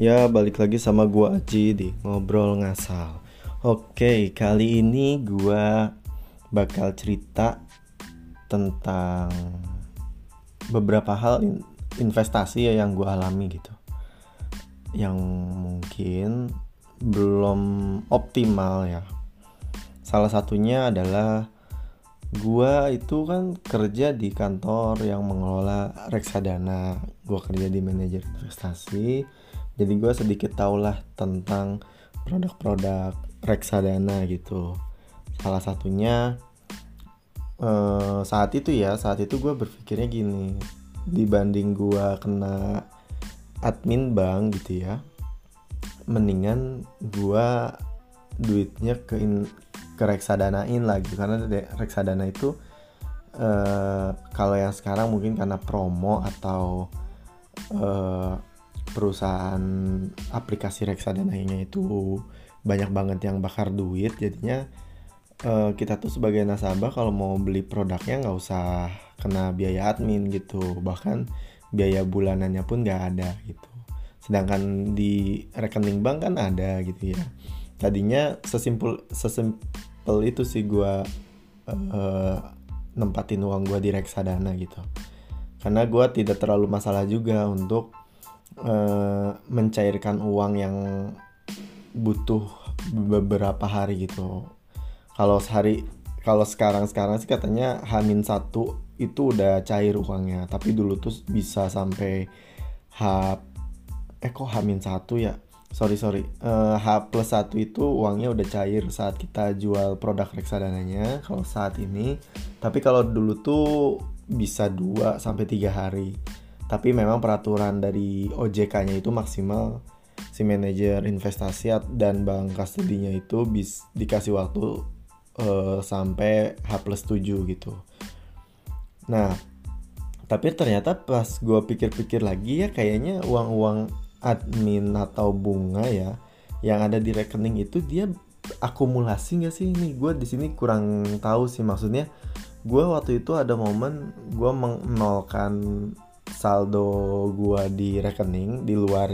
Ya, balik lagi sama gua Aji di Ngobrol Ngasal. Oke, kali ini gua bakal cerita tentang beberapa hal in- investasi ya yang gua alami gitu. Yang mungkin belum optimal ya. Salah satunya adalah gua itu kan kerja di kantor yang mengelola reksadana. Gua kerja di manajer investasi jadi gue sedikit tau lah tentang produk-produk reksadana gitu. Salah satunya eh, saat itu ya saat itu gue berpikirnya gini. Dibanding gue kena admin bank gitu ya mendingan gue duitnya ke in, ke reksadanain lagi. Karena reksadana itu eh, kalau yang sekarang mungkin karena promo atau eh, perusahaan aplikasi reksadana ini itu banyak banget yang bakar duit jadinya uh, kita tuh sebagai nasabah kalau mau beli produknya nggak usah kena biaya admin gitu. Bahkan biaya bulanannya pun nggak ada gitu. Sedangkan di rekening bank kan ada gitu ya. Tadinya sesimpel sesimpel itu sih gue uh, nempatin uang gue di reksadana gitu. Karena gue tidak terlalu masalah juga untuk uh, mencairkan uang yang butuh beberapa hari gitu. Kalau sehari kalau sekarang sekarang sih katanya Hamin satu itu udah cair uangnya, tapi dulu tuh bisa sampai H eh kok Hamin satu ya? Sorry sorry, uh, H plus satu itu uangnya udah cair saat kita jual produk reksadananya. Kalau saat ini, tapi kalau dulu tuh bisa 2 sampai tiga hari tapi memang peraturan dari OJK-nya itu maksimal si manajer investasi dan bank kastodinya itu bis dikasih waktu uh, sampai H plus 7 gitu. Nah, tapi ternyata pas gue pikir-pikir lagi ya kayaknya uang-uang admin atau bunga ya yang ada di rekening itu dia akumulasi nggak sih ini gue di sini kurang tahu sih maksudnya gue waktu itu ada momen gue menolkan saldo gua di rekening di luar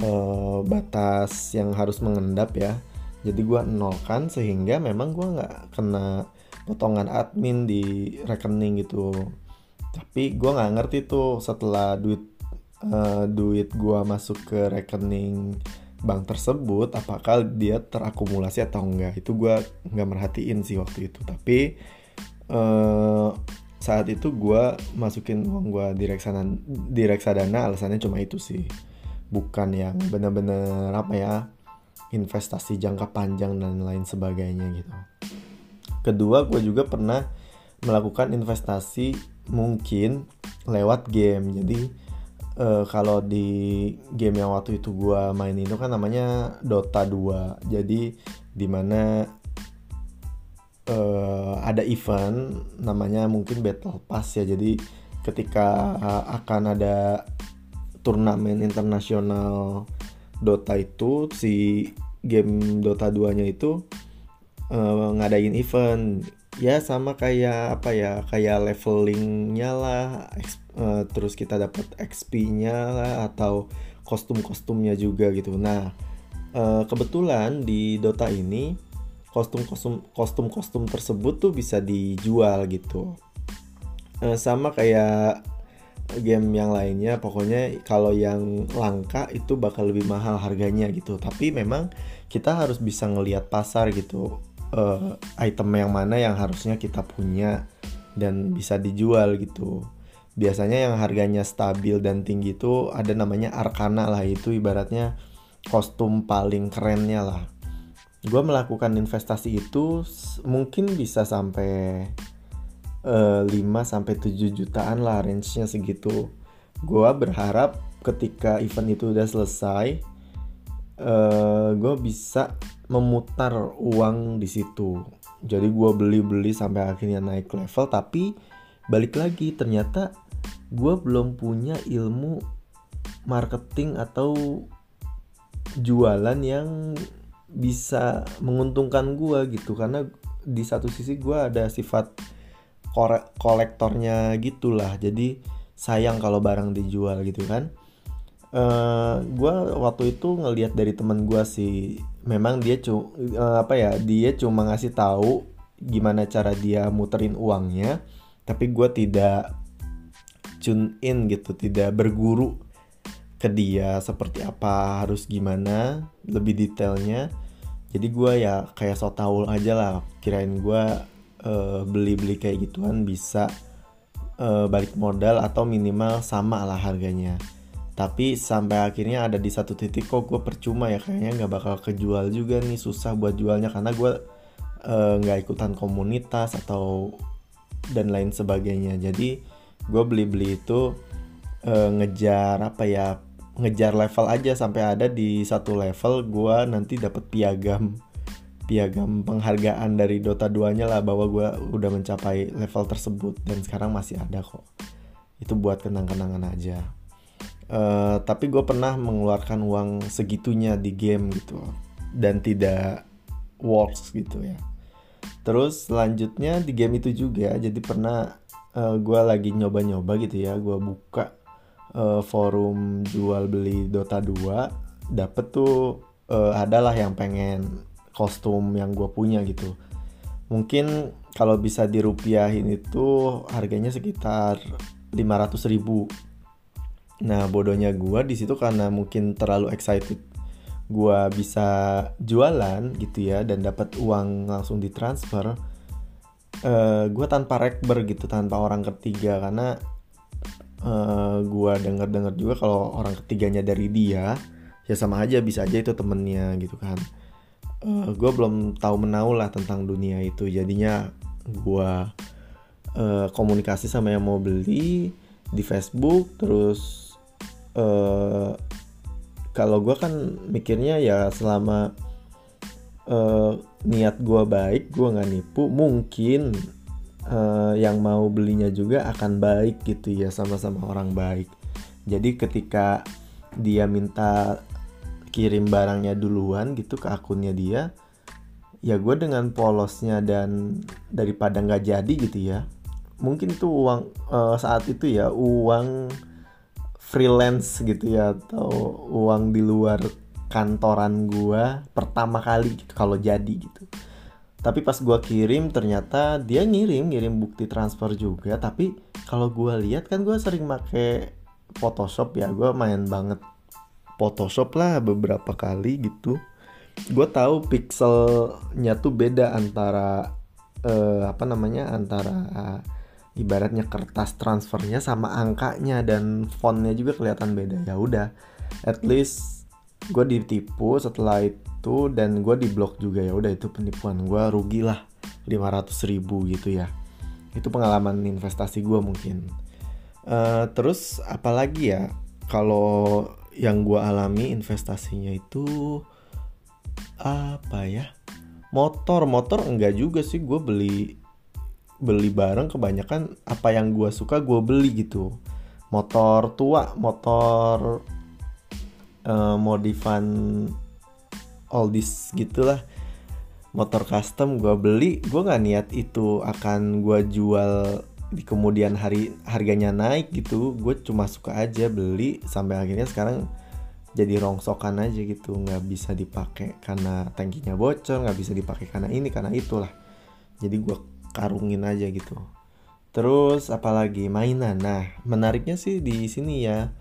uh, batas yang harus mengendap ya. Jadi gua nolkan sehingga memang gua nggak kena potongan admin di rekening gitu. Tapi gua nggak ngerti tuh setelah duit uh, duit gua masuk ke rekening bank tersebut apakah dia terakumulasi atau enggak. Itu gua nggak merhatiin sih waktu itu. Tapi uh, saat itu gue masukin uang gue di reksadana di reksadana alasannya cuma itu sih. Bukan yang bener-bener apa ya investasi jangka panjang dan lain sebagainya gitu. Kedua gue juga pernah melakukan investasi mungkin lewat game. Jadi uh, kalau di game yang waktu itu gue main itu kan namanya Dota 2 jadi di mana uh, ada event namanya mungkin Battle Pass ya. Jadi ketika uh, akan ada turnamen internasional Dota itu si game Dota 2-nya itu uh, ngadain event ya sama kayak apa ya kayak levelingnya lah uh, terus kita dapat XP-nya lah atau kostum-kostumnya juga gitu nah uh, kebetulan di Dota ini kostum-kostum kostum-kostum tersebut tuh bisa dijual gitu. E, sama kayak game yang lainnya pokoknya kalau yang langka itu bakal lebih mahal harganya gitu. Tapi memang kita harus bisa ngelihat pasar gitu e, item yang mana yang harusnya kita punya dan bisa dijual gitu. Biasanya yang harganya stabil dan tinggi itu ada namanya arkana lah itu ibaratnya kostum paling kerennya lah gue melakukan investasi itu mungkin bisa sampai uh, 5 sampai 7 jutaan lah range-nya segitu. Gue berharap ketika event itu udah selesai uh, eh, gue bisa memutar uang di situ. Jadi gue beli-beli sampai akhirnya naik level tapi balik lagi ternyata gue belum punya ilmu marketing atau jualan yang bisa menguntungkan gue gitu. Karena di satu sisi gue ada sifat kolektornya gitulah. Jadi sayang kalau barang dijual gitu kan. Uh, gue waktu itu ngelihat dari temen gue sih memang dia cu uh, apa ya dia cuma ngasih tahu gimana cara dia muterin uangnya tapi gue tidak tune in gitu tidak berguru ke dia seperti apa harus gimana lebih detailnya jadi gue ya kayak so tau aja lah kirain gue uh, beli-beli kayak gituan bisa uh, balik modal atau minimal sama lah harganya. Tapi sampai akhirnya ada di satu titik kok gue percuma ya kayaknya nggak bakal kejual juga nih susah buat jualnya karena gue eh, nggak uh, ikutan komunitas atau dan lain sebagainya. Jadi gue beli-beli itu uh, ngejar apa ya ngejar level aja sampai ada di satu level gue nanti dapat piagam. Piagam penghargaan dari Dota 2 nya lah bahwa gue udah mencapai level tersebut dan sekarang masih ada kok. Itu buat kenang-kenangan aja. Uh, tapi gue pernah mengeluarkan uang segitunya di game gitu dan tidak works gitu ya. Terus selanjutnya di game itu juga jadi pernah uh, eh, gue lagi nyoba-nyoba gitu ya gue buka uh, forum jual beli Dota 2 dapet tuh uh, adalah yang pengen kostum yang gue punya gitu. Mungkin kalau bisa dirupiahin itu harganya sekitar 500 ribu. Nah bodohnya gue di situ karena mungkin terlalu excited gue bisa jualan gitu ya dan dapat uang langsung ditransfer uh, gue tanpa rekber gitu tanpa orang ketiga. Karena eh, gue denger dengar juga kalau orang ketiganya dari dia ya sama aja bisa aja itu temennya gitu kan. Uh, eh, gue belum tahu menau lah tentang dunia itu. Jadinya gue uh, komunikasi sama yang mau beli di Facebook terus uh, kalau gue kan mikirnya ya selama uh, niat gue baik gue nggak nipu mungkin uh, yang mau belinya juga akan baik gitu ya sama-sama orang baik. Jadi ketika dia minta kirim barangnya duluan gitu ke akunnya dia ya gue dengan polosnya dan daripada nggak jadi gitu ya mungkin itu uang uh, saat itu ya uang freelance gitu ya atau uang di luar kantoran gue pertama kali gitu kalau jadi gitu tapi pas gue kirim ternyata dia ngirim ngirim bukti transfer juga. Tapi kalau gue lihat kan gue sering make Photoshop ya. Gue main banget Photoshop lah beberapa kali gitu. Gue tahu pixelnya tuh beda antara uh, apa namanya antara ibaratnya kertas transfernya sama angkanya dan fontnya juga kelihatan beda. Ya udah at least gue ditipu setelah itu dan gue di blok juga. Ya udah itu penipuan gue rugi lah 500 ribu gitu ya. Itu pengalaman investasi gue mungkin. Uh, terus apalagi ya kalau yang gue alami investasinya itu apa ya motor. Motor enggak juga sih gue beli beli barang kebanyakan apa yang gue suka gue beli gitu. Motor tua motor uh, modifan oldies gitulah. Motor custom gue beli gue nggak niat itu akan gue jual di kemudian hari harganya naik gitu. Gue cuma suka aja beli sampai akhirnya sekarang jadi rongsokan aja gitu. Nggak bisa dipakai karena tangkinya bocor nggak bisa dipakai karena ini karena itulah. Jadi gue karungin aja gitu. Terus apalagi mainan. Nah menariknya sih di sini ya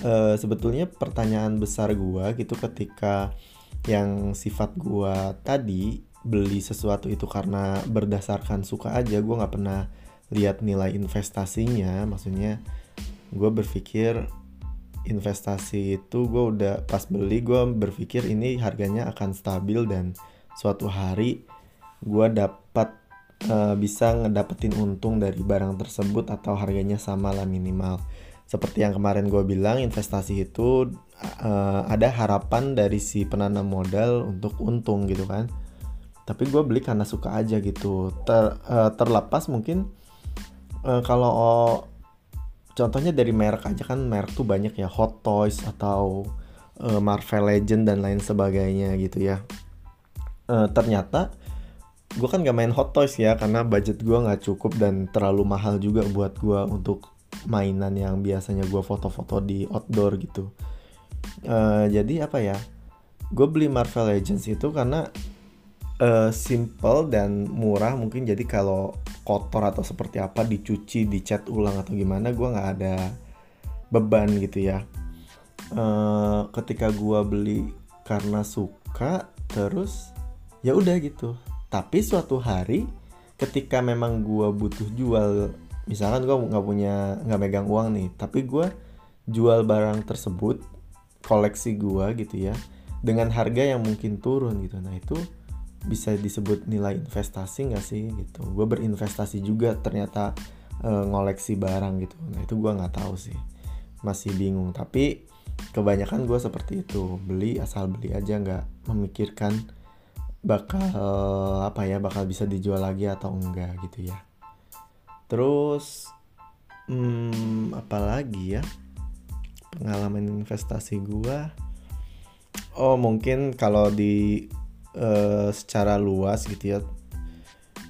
e, sebetulnya pertanyaan besar gue gitu ketika yang sifat gua tadi beli sesuatu itu karena berdasarkan suka aja gue nggak pernah lihat nilai investasinya. Maksudnya gue berpikir investasi itu gue udah pas beli gue berpikir ini harganya akan stabil dan suatu hari gue dapat uh, bisa ngedapetin untung dari barang tersebut atau harganya sama lah minimal seperti yang kemarin gue bilang investasi itu uh, ada harapan dari si penanam modal untuk untung gitu kan. Tapi gue beli karena suka aja gitu. Ter, uh, terlepas mungkin uh, kalau oh, contohnya dari merek aja kan merek tuh banyak ya Hot Toys atau uh, Marvel Legend dan lain sebagainya gitu ya. Uh, ternyata gue kan gak main Hot Toys ya karena budget gue nggak cukup dan terlalu mahal juga buat gue untuk mainan yang biasanya gue foto-foto di outdoor gitu. Uh, jadi apa ya? Gue beli Marvel Legends itu karena uh, simple dan murah mungkin. Jadi kalau kotor atau seperti apa dicuci dicat ulang atau gimana gue nggak ada beban gitu ya. Uh, ketika gue beli karena suka terus ya udah gitu. Tapi suatu hari ketika memang gue butuh jual misalkan gue nggak punya nggak megang uang nih tapi gue jual barang tersebut koleksi gue gitu ya dengan harga yang mungkin turun gitu. Nah itu bisa disebut nilai investasi nggak sih gitu? Gue berinvestasi juga ternyata e, ngoleksi barang gitu. Nah itu gue nggak tahu sih. Masih bingung tapi kebanyakan gue seperti itu. Beli asal beli aja nggak memikirkan bakal apa ya bakal bisa dijual lagi atau enggak gitu ya terus hmm, apalagi ya? Pengalaman investasi gue oh mungkin kalau di uh, secara luas gitu ya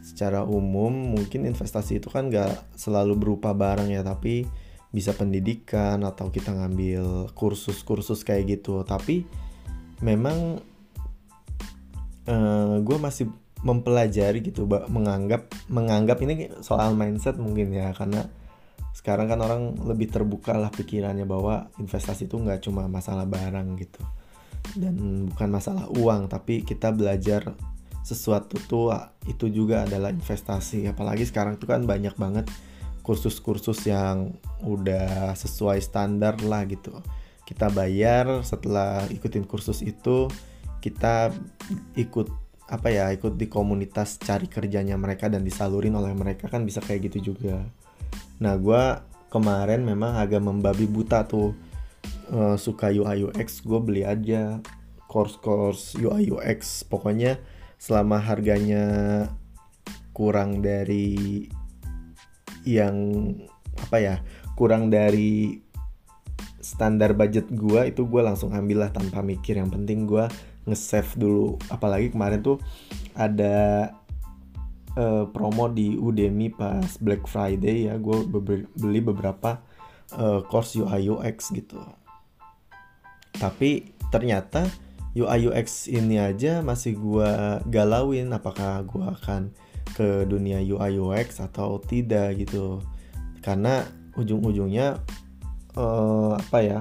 secara umum mungkin investasi itu kan gak selalu berupa barang ya tapi bisa pendidikan atau kita ngambil kursus-kursus kayak gitu. Tapi memang uh, eh, gue masih mempelajari gitu menganggap menganggap ini soal mindset mungkin ya karena sekarang kan orang lebih terbuka lah pikirannya bahwa investasi itu nggak cuma masalah barang gitu dan bukan masalah uang tapi kita belajar sesuatu tuh itu juga adalah investasi. Apalagi sekarang tuh kan banyak banget kursus-kursus yang udah sesuai standar lah gitu. Kita bayar setelah ikutin kursus itu kita ikut apa ya ikut di komunitas cari kerjanya mereka dan disalurin oleh mereka kan bisa kayak gitu juga. Nah gue kemarin memang agak membabi buta tuh. Uh, suka UI UX gue beli aja. Course-course UI UX pokoknya selama harganya kurang dari yang apa ya kurang dari standar budget gue itu gue langsung ambil lah tanpa mikir. Yang penting gue nge-save dulu. Apalagi kemarin tuh ada uh, promo di Udemy pas Black Friday ya. Gue beli beberapa uh, course UI UX gitu. Tapi ternyata UI UX ini aja masih gue galauin apakah gue akan ke dunia UI UX atau tidak gitu. Karena ujung-ujungnya uh, apa ya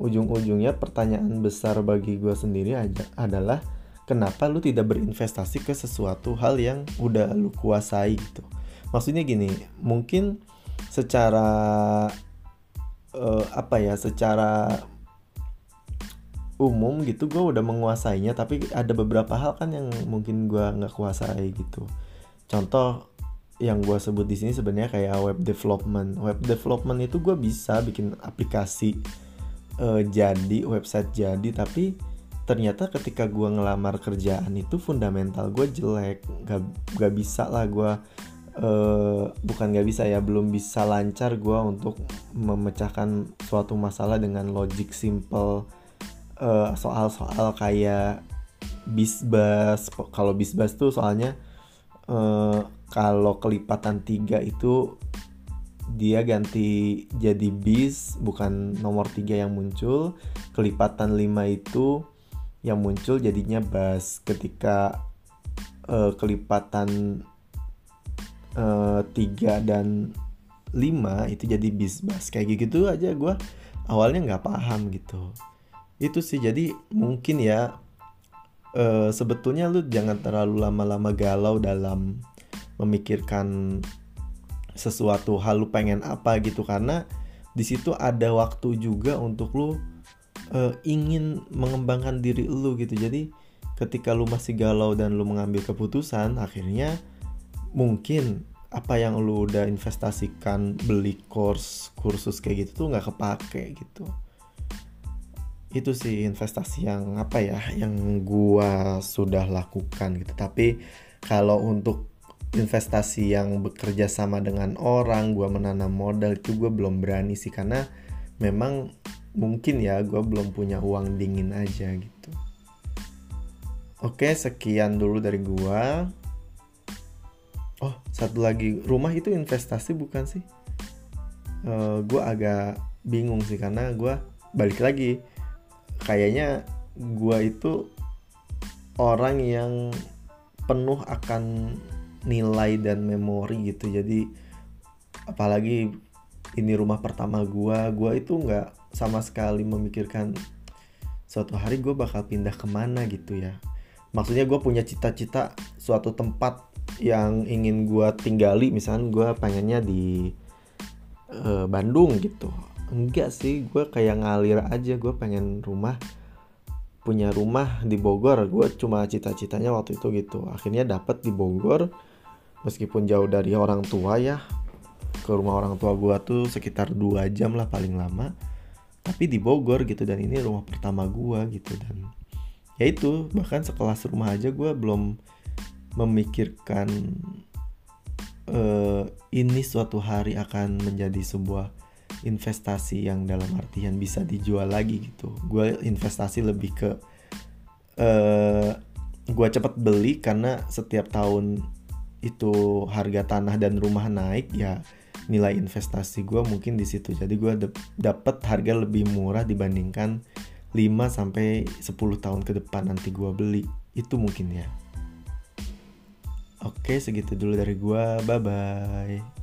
ujung-ujungnya pertanyaan besar bagi gue sendiri aja adalah kenapa lu tidak berinvestasi ke sesuatu hal yang udah lu kuasai gitu? Maksudnya gini mungkin secara uh, apa ya secara umum gitu gue udah menguasainya tapi ada beberapa hal kan yang mungkin gue nggak kuasai gitu. Contoh yang gue sebut di sini sebenarnya kayak web development. Web development itu gue bisa bikin aplikasi uh, jadi website jadi tapi ternyata ketika gue ngelamar kerjaan itu fundamental gue jelek. Gak, gak bisa lah gue uh, bukan gak bisa ya belum bisa lancar gue untuk memecahkan suatu masalah dengan logic simple eh, soal-soal kayak bisbas. Kalau bisbas tuh soalnya uh, kalau kelipatan tiga itu dia ganti jadi bis bukan nomor tiga yang muncul. Kelipatan 5 itu yang muncul jadinya bas. Ketika uh, kelipatan uh, 3 dan 5 itu jadi bis bas. Kayak gitu aja gue awalnya nggak paham gitu. Itu sih jadi mungkin ya uh, sebetulnya lu jangan terlalu lama-lama galau dalam memikirkan sesuatu hal lu pengen apa gitu. Karena di situ ada waktu juga untuk lu uh, ingin mengembangkan diri lu gitu. Jadi ketika lu masih galau dan lu mengambil keputusan akhirnya mungkin apa yang lu udah investasikan beli course kursus kayak gitu tuh nggak kepake gitu. Itu sih investasi yang apa ya yang gua sudah lakukan gitu. Tapi kalau untuk investasi yang bekerja sama dengan orang gua menanam modal itu gue belum berani sih karena memang mungkin ya gue belum punya uang dingin aja gitu. Oke sekian dulu dari gua. Oh satu lagi rumah itu investasi bukan sih? Uh, eh, gue agak bingung sih karena gue balik lagi kayaknya gue itu orang yang penuh akan nilai dan memori gitu. Jadi apalagi ini rumah pertama gue gue itu nggak sama sekali memikirkan suatu hari gue bakal pindah ke mana gitu ya. Maksudnya gue punya cita-cita suatu tempat yang ingin gue tinggali. Misalnya gue pengennya di uh, Bandung gitu. Enggak sih gue kayak ngalir aja. Gue pengen rumah punya rumah di Bogor. Gue cuma cita-citanya waktu itu gitu. Akhirnya dapet di Bogor meskipun jauh dari orang tua ya ke rumah orang tua gue tuh sekitar dua jam lah paling lama. Tapi di Bogor gitu dan ini rumah pertama gue gitu dan ya itu bahkan sekelas rumah aja gue belum memikirkan uh, ini suatu hari akan menjadi sebuah investasi yang dalam artian bisa dijual lagi gitu. Gue investasi lebih ke uh, gue cepet beli karena setiap tahun itu harga tanah dan rumah naik ya nilai investasi gue mungkin di situ. Jadi gue dapat harga lebih murah dibandingkan 5 sampai 10 tahun ke depan nanti gue beli. Itu mungkin ya. Oke segitu dulu dari gue bye bye